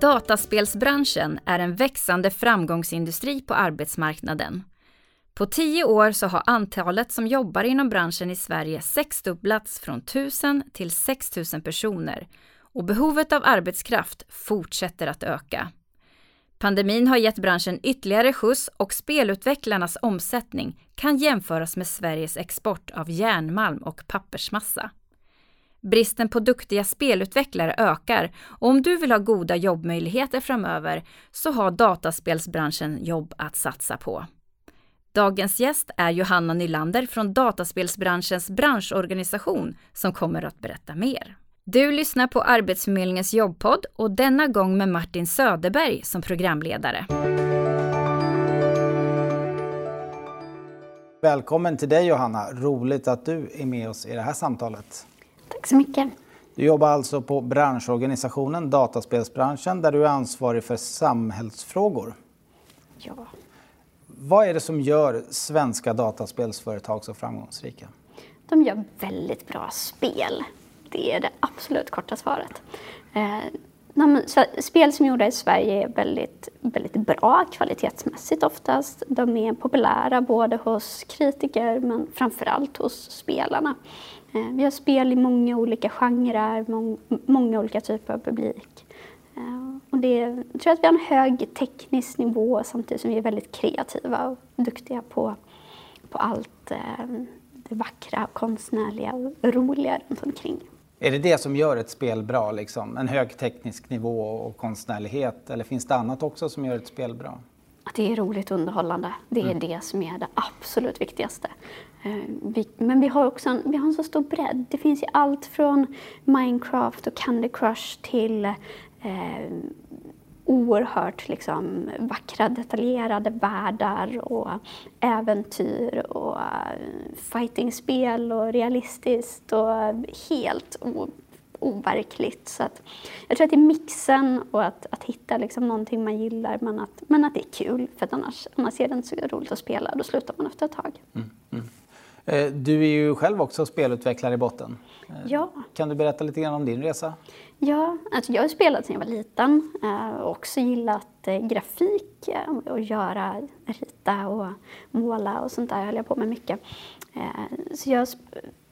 Dataspelsbranschen är en växande framgångsindustri på arbetsmarknaden. På tio år så har antalet som jobbar inom branschen i Sverige sexdubblats från 1000 till 6000 personer och behovet av arbetskraft fortsätter att öka. Pandemin har gett branschen ytterligare skjuts och spelutvecklarnas omsättning kan jämföras med Sveriges export av järnmalm och pappersmassa. Bristen på duktiga spelutvecklare ökar och om du vill ha goda jobbmöjligheter framöver så har dataspelsbranschen jobb att satsa på. Dagens gäst är Johanna Nylander från dataspelsbranschens branschorganisation som kommer att berätta mer. Du lyssnar på Arbetsförmedlingens jobbpodd och denna gång med Martin Söderberg som programledare. Välkommen till dig Johanna, roligt att du är med oss i det här samtalet. Tack så mycket. Du jobbar alltså på branschorganisationen Dataspelsbranschen där du är ansvarig för samhällsfrågor. Ja. Vad är det som gör svenska dataspelsföretag så framgångsrika? De gör väldigt bra spel. Det är det absolut korta svaret. Eh, spel som är gjorda i Sverige är väldigt, väldigt bra kvalitetsmässigt oftast. De är populära både hos kritiker men framförallt hos spelarna. Eh, vi har spel i många olika genrer, många olika typer av publik. Eh, och det, jag tror att vi har en hög teknisk nivå samtidigt som vi är väldigt kreativa och duktiga på, på allt eh, det vackra, konstnärliga och roliga runt omkring. Är det det som gör ett spel bra? Liksom? En hög teknisk nivå och konstnärlighet? Eller finns det annat också som gör ett spel bra? Att det är roligt och underhållande. Det är mm. det som är det absolut viktigaste. Eh, men vi har också en, vi har en så stor bredd. Det finns ju allt från Minecraft och Candy Crush till eh, oerhört liksom, vackra detaljerade världar och äventyr och eh, fightingspel och realistiskt och helt overkligt. Så att, jag tror att det är mixen och att, att hitta liksom någonting man gillar men att, men att det är kul för att annars, annars är det inte så roligt att spela. Då slutar man efter ett tag. Mm, du är ju själv också spelutvecklare i botten. Eh, ja. Kan du berätta lite grann om din resa? Ja, alltså jag har spelat sedan jag var liten eh, och också gillat grafik och göra, rita och måla och sånt där höll jag på med mycket. Så jag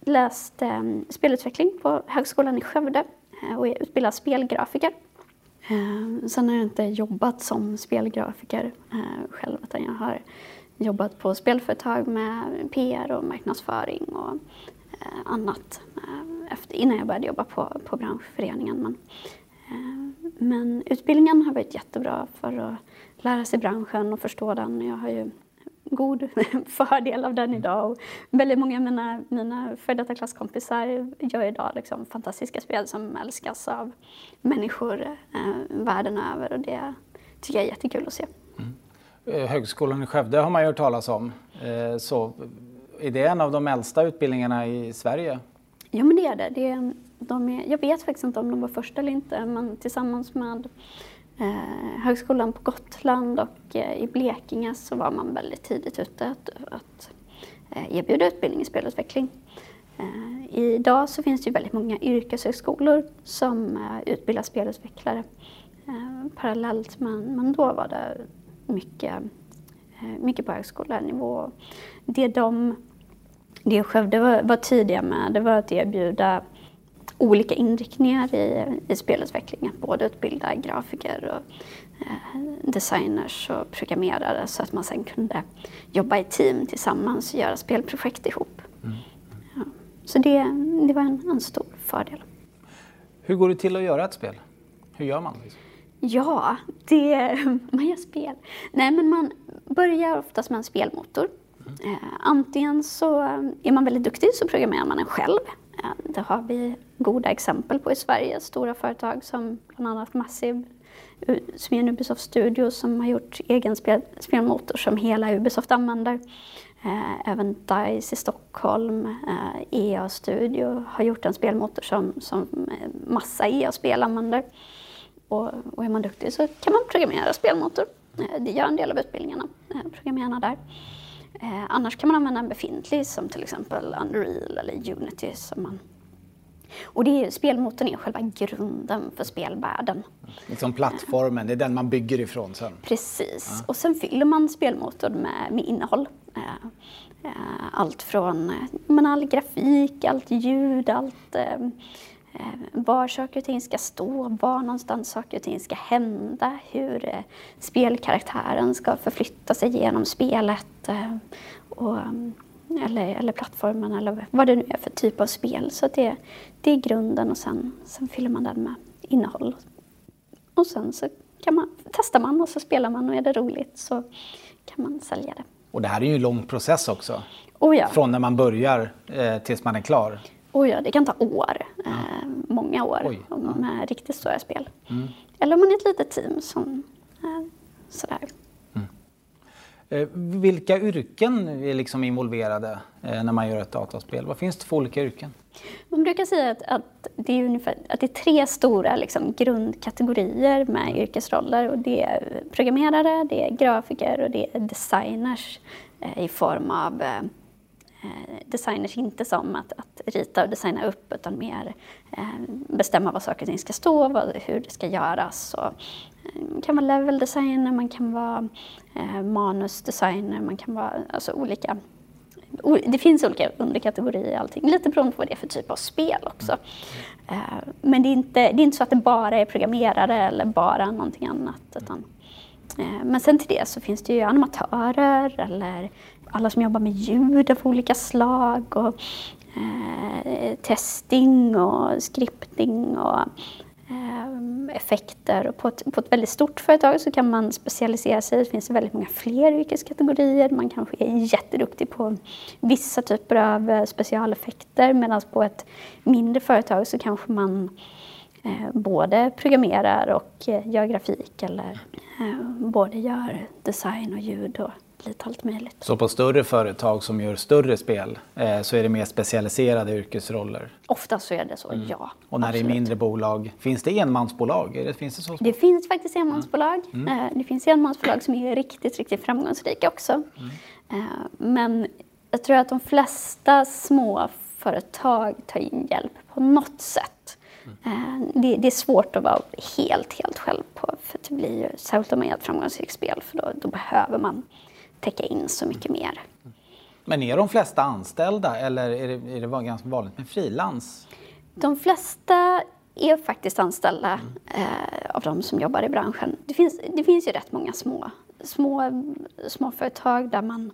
läste spelutveckling på Högskolan i Skövde och är utbildad spelgrafiker. Sen har jag inte jobbat som spelgrafiker själv utan jag har jobbat på spelföretag med PR och marknadsföring och eh, annat eh, efter, innan jag började jobba på, på branschföreningen. Men, eh, men utbildningen har varit jättebra för att lära sig branschen och förstå den. Jag har ju god fördel av den idag. Och väldigt många av mina, mina före detta klasskompisar gör idag liksom fantastiska spel som älskas av människor eh, världen över och det tycker jag är jättekul att se. Mm. Eh, Högskolan i Skövde har man ju hört talas om. Eh, så är det en av de äldsta utbildningarna i Sverige? Ja, men det är det. det är, de är, jag vet faktiskt inte om de var första eller inte, men tillsammans med eh, Högskolan på Gotland och eh, i Blekinge så var man väldigt tidigt ute att, att eh, erbjuda utbildning i spelutveckling. Eh, idag så finns det ju väldigt många yrkeshögskolor som eh, utbildar spelutvecklare parallellt, men, men då var det mycket, eh, mycket på högskolenivå. Det de det Skövde var, var tidiga med det var att erbjuda olika inriktningar i, i spelutveckling. Att både utbilda grafiker och eh, designers och programmerare så att man sen kunde jobba i team tillsammans och göra spelprojekt ihop. Mm. Ja. Så det, det var en, en, stor fördel. Hur går det till att göra ett spel? Hur gör man? Liksom? Ja, det, man gör spel. Nej, men man börjar oftast med en spelmotor. Mm. Eh, antingen så är man väldigt duktig så programmerar man den själv. Eh, det har vi goda exempel på i Sverige. Stora företag som bland annat Massive, som är en Ubisoft Studio som har gjort egen spel, spelmotor som hela Ubisoft använder. Eh, även DICE i Stockholm, EA Studio har gjort en spelmotor som, som massa EA-spel använder. Och, och är man duktig så kan man programmera spelmotor. Eh, det gör en del av utbildningarna, eh, programmerarna där. Eh, annars kan man använda en befintlig som till exempel Unreal eller Unity som man Och det är, spelmotorn är själva grunden för spelvärlden. Liksom plattformen, det är den man bygger ifrån sen? Precis, ja. och sen fyller man spelmotorn med, med innehåll. Eh, eh, allt från men all grafik, allt ljud, allt var saker och ting ska stå, var någonstans saker och ting ska hända, hur spelkaraktären ska förflytta sig genom spelet. Och eller, eller plattformen eller vad det nu är för typ av spel. Så det, det är grunden och sen, sen fyller man den med innehåll. Och sen så kan man, testar man och så spelar man och är det roligt så kan man sälja det. Och det här är ju en lång process också. Oh ja. Från när man börjar eh, tills man är klar. Oh ja, det kan ta år. Ja. Eh, många år Oj, med ja. riktigt stora spel. Mm. Eller om man är ett litet team som eh, sådär. Eh, vilka yrken är liksom involverade eh, när man gör ett dataspel? Vad finns det för olika yrken? Man brukar säga att, att, det, är ungefär, att det är tre stora liksom, grundkategorier med yrkesroller. Och det är programmerare, det är grafiker och det är designers eh, i form av eh, Eh, designers inte som att, att, rita och designa upp utan mer eh, bestämma vad saker och ting ska stå, vad, hur det ska göras. Och, eh, man kan vara level designer, man kan vara eh, manusdesigner, man kan vara alltså, olika det finns olika underkategorier i allting, lite beroende på vad det är för typ av spel också. Mm. Eh, men det är, inte, det är inte så att det bara är programmerare eller bara någonting annat. Utan, eh, men sen till det så finns det ju animatörer eller alla som jobbar med ljud av olika slag och eh, testing och scripting och eh, effekter. Och på, ett, på ett väldigt stort företag så kan man specialisera sig. Det finns väldigt många fler yrkeskategorier. Man kanske är jätteduktig på vissa typer av eh, specialeffekter medan på ett mindre företag så kanske man eh, både programmerar och eh, gör grafik eller både gör design och ljud och lite allt möjligt. Så på större företag som gör större spel eh, så är det mer specialiserade yrkesroller? Ofta så är det så, mm. ja. Och när absolut. det är mindre bolag, finns det enmansbolag? Det, finns det, så? det finns faktiskt enmansbolag. Mm. Eh, det finns enmansbolag som är riktigt, riktigt framgångsrika också. Mm. Eh, men jag tror att de flesta små företag tar in hjälp på något sätt. Mm. Det, det, är svårt att vara helt, helt själv på, för det blir ju, särskilt om man gör ett framgångsrikt spel, för då, då behöver man täcka in så mycket mer. Men är de flesta anställda eller är det, är det ganska vanligt med frilans? De flesta är faktiskt anställda eh, av de som jobbar i branschen. Det finns, det finns ju rätt många små, små, små företag där man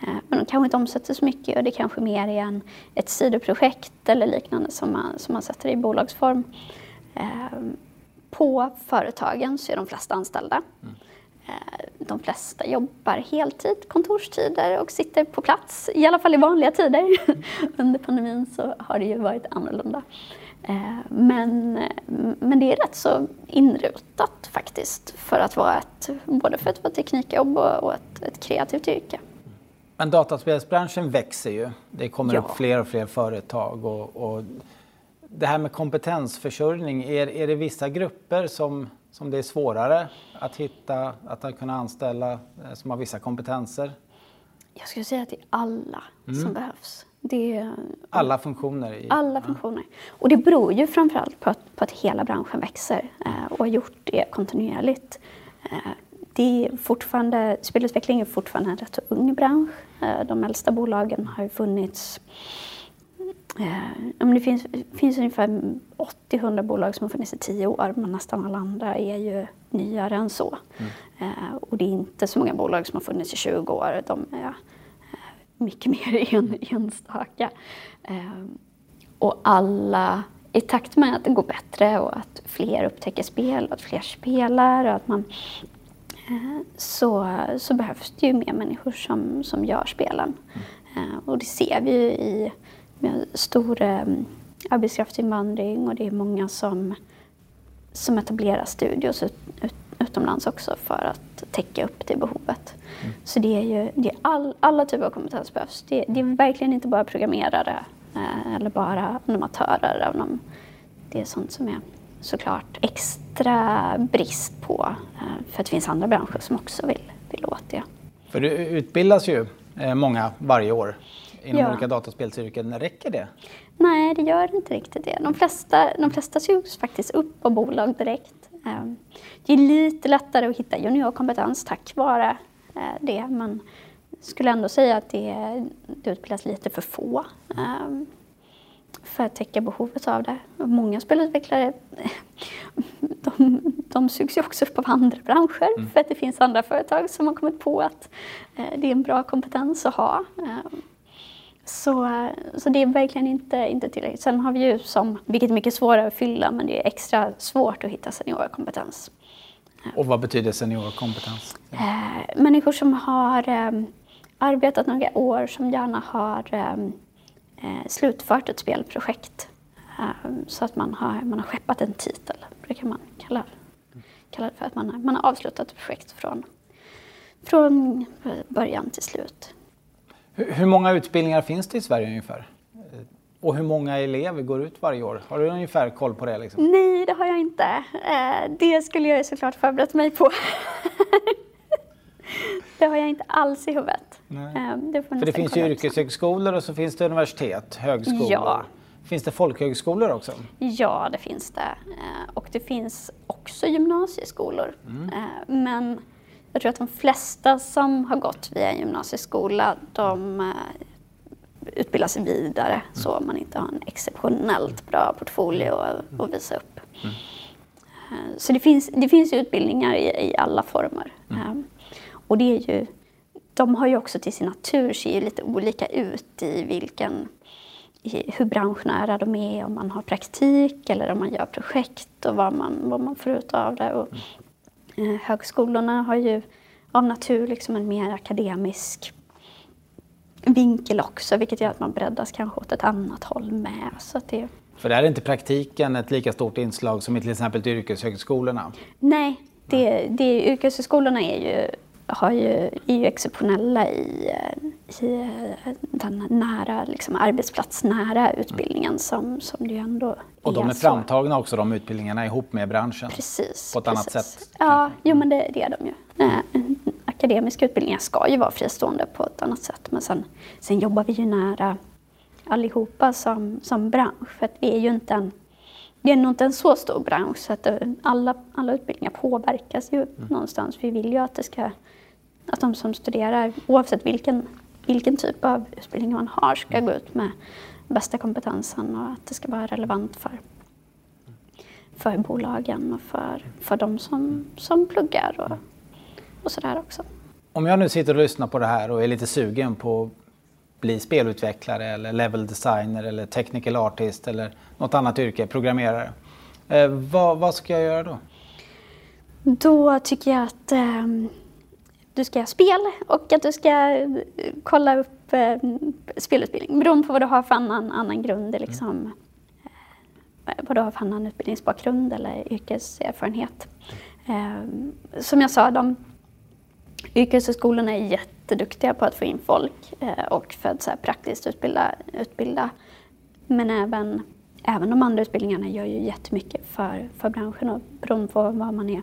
eh, men de kanske inte omsätter så mycket och det kanske mer är en, ett sidoprojekt eller liknande som man, som man sätter i bolagsform. Eh, på företagen så är de flesta anställda. Mm. Eh, de flesta jobbar heltid, kontorstider och sitter på plats, i alla fall i vanliga tider. Under pandemin så har det ju varit annorlunda. Eh, men, men det är rätt så inrutat faktiskt för att vara ett, både för att vara teknikjobb och ett, ett kreativt yrke. Men dataspelsbranschen växer ju. Det kommer ja. upp fler och fler företag. Och, och det här med kompetensförsörjning, är, är det vissa grupper som som det är svårare att hitta, att kunna anställa eh, som har vissa kompetenser? Jag skulle säga att det är alla mm. som behövs. Det alla funktioner? I, alla funktioner. Och det beror ju framförallt på att, på att hela branschen växer eh, och har gjort det kontinuerligt. Eh, det är fortfarande, spelutveckling är fortfarande en rätt ung bransch. Eh, de äldsta bolagen har funnits Eh, det finns, finns ungefär 80-100 bolag som har funnits i 10 år men nästan alla andra är ju nyare än så. Mm. Eh, och det är inte så många bolag som har funnits i 20 år. De är eh, mycket mer en, enstaka. Eh, och alla, i takt med att det går bättre och att fler upptäcker spel och att fler spelar och att man eh, så, så behövs det ju mer människor som, som gör spelen. Mm. Eh, och det ser vi ju i vi har stor eh, arbetskraftsinvandring och det är många som, som etablerar studios ut, ut, utomlands också för att täcka upp det behovet. Mm. Så det är ju det är all, alla typer av kompetens behövs. Det, det, är verkligen inte bara programmerare eh, eller bara animatörer, även om det är sånt som är såklart extra brist på. Eh, för att det finns andra branscher som också vill, vill åt det. För det utbildas ju eh, många varje år inom ja. olika dataspelsyrken. Räcker det? Nej, det gör inte riktigt det. De flesta, de flesta sugs faktiskt upp på bolag direkt. Ehm, det är lite lättare att hitta juniorkompetens tack vare eh, det. Men skulle ändå säga att det, det utbildas lite för få ehm, för att täcka behovet av det. Många spelutvecklare de, de sugs ju också upp av andra branscher mm. för att det finns andra företag som har kommit på att eh, det är en bra kompetens att ha. Ehm, så, så det är verkligen inte, inte tillräckligt. Sen har vi ju som, vilket är mycket svårare att fylla, men det är extra svårt att hitta seniorkompetens. Och vad betyder seniorkompetens? Eh, människor som har eh, arbetat några år, som gärna har eh, eh slutfört ett spelprojekt. Eh, så att man har, man har skeppat en titel, det kan man kalla, kalla det för. Att man, man har avslutat ett projekt från, från början till slut. Hur många utbildningar finns det i Sverige ungefär? Och hur många elever går ut varje år? Har du ungefär koll på det? Liksom? Nej, det har jag inte. Eh, det skulle jag såklart förberett mig på. det har jag inte alls i huvudet. Eh, det För det finns ju yrkeshögskolor och så finns det universitet, högskolor. Ja. Finns det folkhögskolor också? Ja, det finns det. Eh, och det finns också gymnasieskolor. Mm. Men jag tror att de flesta som har gått via gymnasieskola, de eh, utbildar sig vidare mm. så man inte har en exceptionellt bra portfolio att, att visa upp. Mm. Eh, så det finns, det finns utbildningar i, i alla former. Mm. Eh, och det är ju, de har ju också till sin natur ser ju lite olika ut i vilken i hur branschnära de är, om man har praktik eller om man gör projekt och vad man, vad man får ut av det. Och Eh, högskolorna har ju av natur liksom en mer akademisk vinkel också, vilket gör att man breddas kanske åt ett annat håll med. Så att det... För där är inte praktiken ett lika stort inslag som i till exempel yrkeshögskolorna? Nej, det, det, yrkeshögskolorna är ju, har ju, är ju exceptionella i, i den nära, liksom arbetsplatsnära utbildningen som, som det ju ändå och de är framtagna så. också, de utbildningarna, ihop med branschen? Precis. På ett precis. annat sätt? Ja, jo men det, det är de ju. Mm. Akademiska utbildningar ska ju vara fristående på ett annat sätt. Men sen, sen jobbar vi ju nära allihopa som, som bransch. För att vi är ju inte en, det är nog inte en så stor bransch så att alla, alla utbildningar påverkas ju mm. någonstans. Vi vill ju att det ska, att de som studerar, oavsett vilken, vilken typ av utbildning man har, ska mm. gå ut med bästa kompetensen och att det ska vara relevant för, för bolagen och för, för de som, som pluggar och, och sådär också. Om jag nu sitter och lyssnar på det här och är lite sugen på att bli spelutvecklare eller level designer eller technical artist eller något annat yrke, programmerare. Eh, vad, vad, ska jag göra då? Då tycker jag att eh, du ska göra spel och att du ska kolla upp eh, spelutbildning beroende på vad du har för annan, annan grund. Liksom, eh, vad du har för annan utbildningsbakgrund eller yrkeserfarenhet. Eh, som jag sa, de yrkeshögskolorna är jätteduktiga på att få in folk eh, och för att så här, praktiskt utbilda, utbilda. Men även, även de andra utbildningarna gör ju jättemycket för, för branschen och beroende på vad man är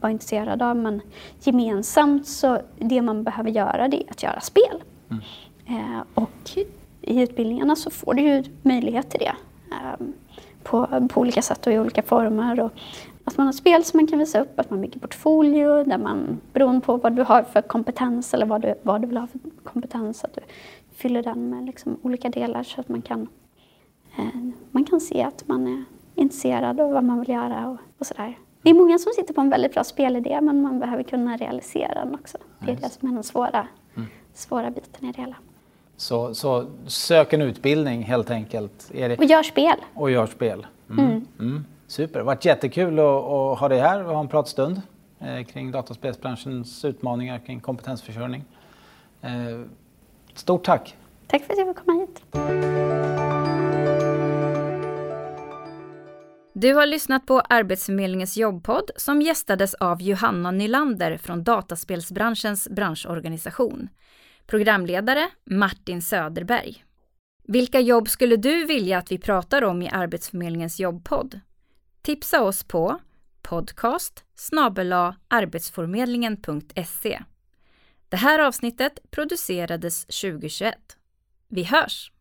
var intresserad av. Men gemensamt så det man behöver göra det är att göra spel. Mm. Eh, och i utbildningarna så får du ju möjlighet till det eh, på, på olika sätt och i olika former. Och att man har spel som man kan visa upp, att man bygger portfolio där man beroende på vad du har för kompetens eller vad du, vad du vill ha för kompetens, att du fyller den med liksom olika delar så att man kan, eh, man kan se att man är intresserad av vad man vill göra och, och sådär. Det är många som sitter på en väldigt bra spelidé men man behöver kunna realisera den också. Det är det som är den svåra, mm. svåra biten i det hela. Så, så sök en utbildning helt enkelt. Det... Och gör spel. Och gör spel. Mm. Mm. Mm. Super, det har varit jättekul att, att ha dig här och ha en pratstund eh, kring dataspelsbranschens utmaningar kring kompetensförsörjning. Eh, stort tack! Tack för att jag fick komma hit. Du har lyssnat på Arbetsförmedlingens jobbpodd som gästades av Johanna Nylander från dataspelsbranschens branschorganisation. Programledare Martin Söderberg. Vilka jobb skulle du vilja att vi pratar om i Arbetsförmedlingens jobbpodd? Tipsa oss på podcast arbetsförmedlingen.se. Det här avsnittet producerades 2021. Vi hörs!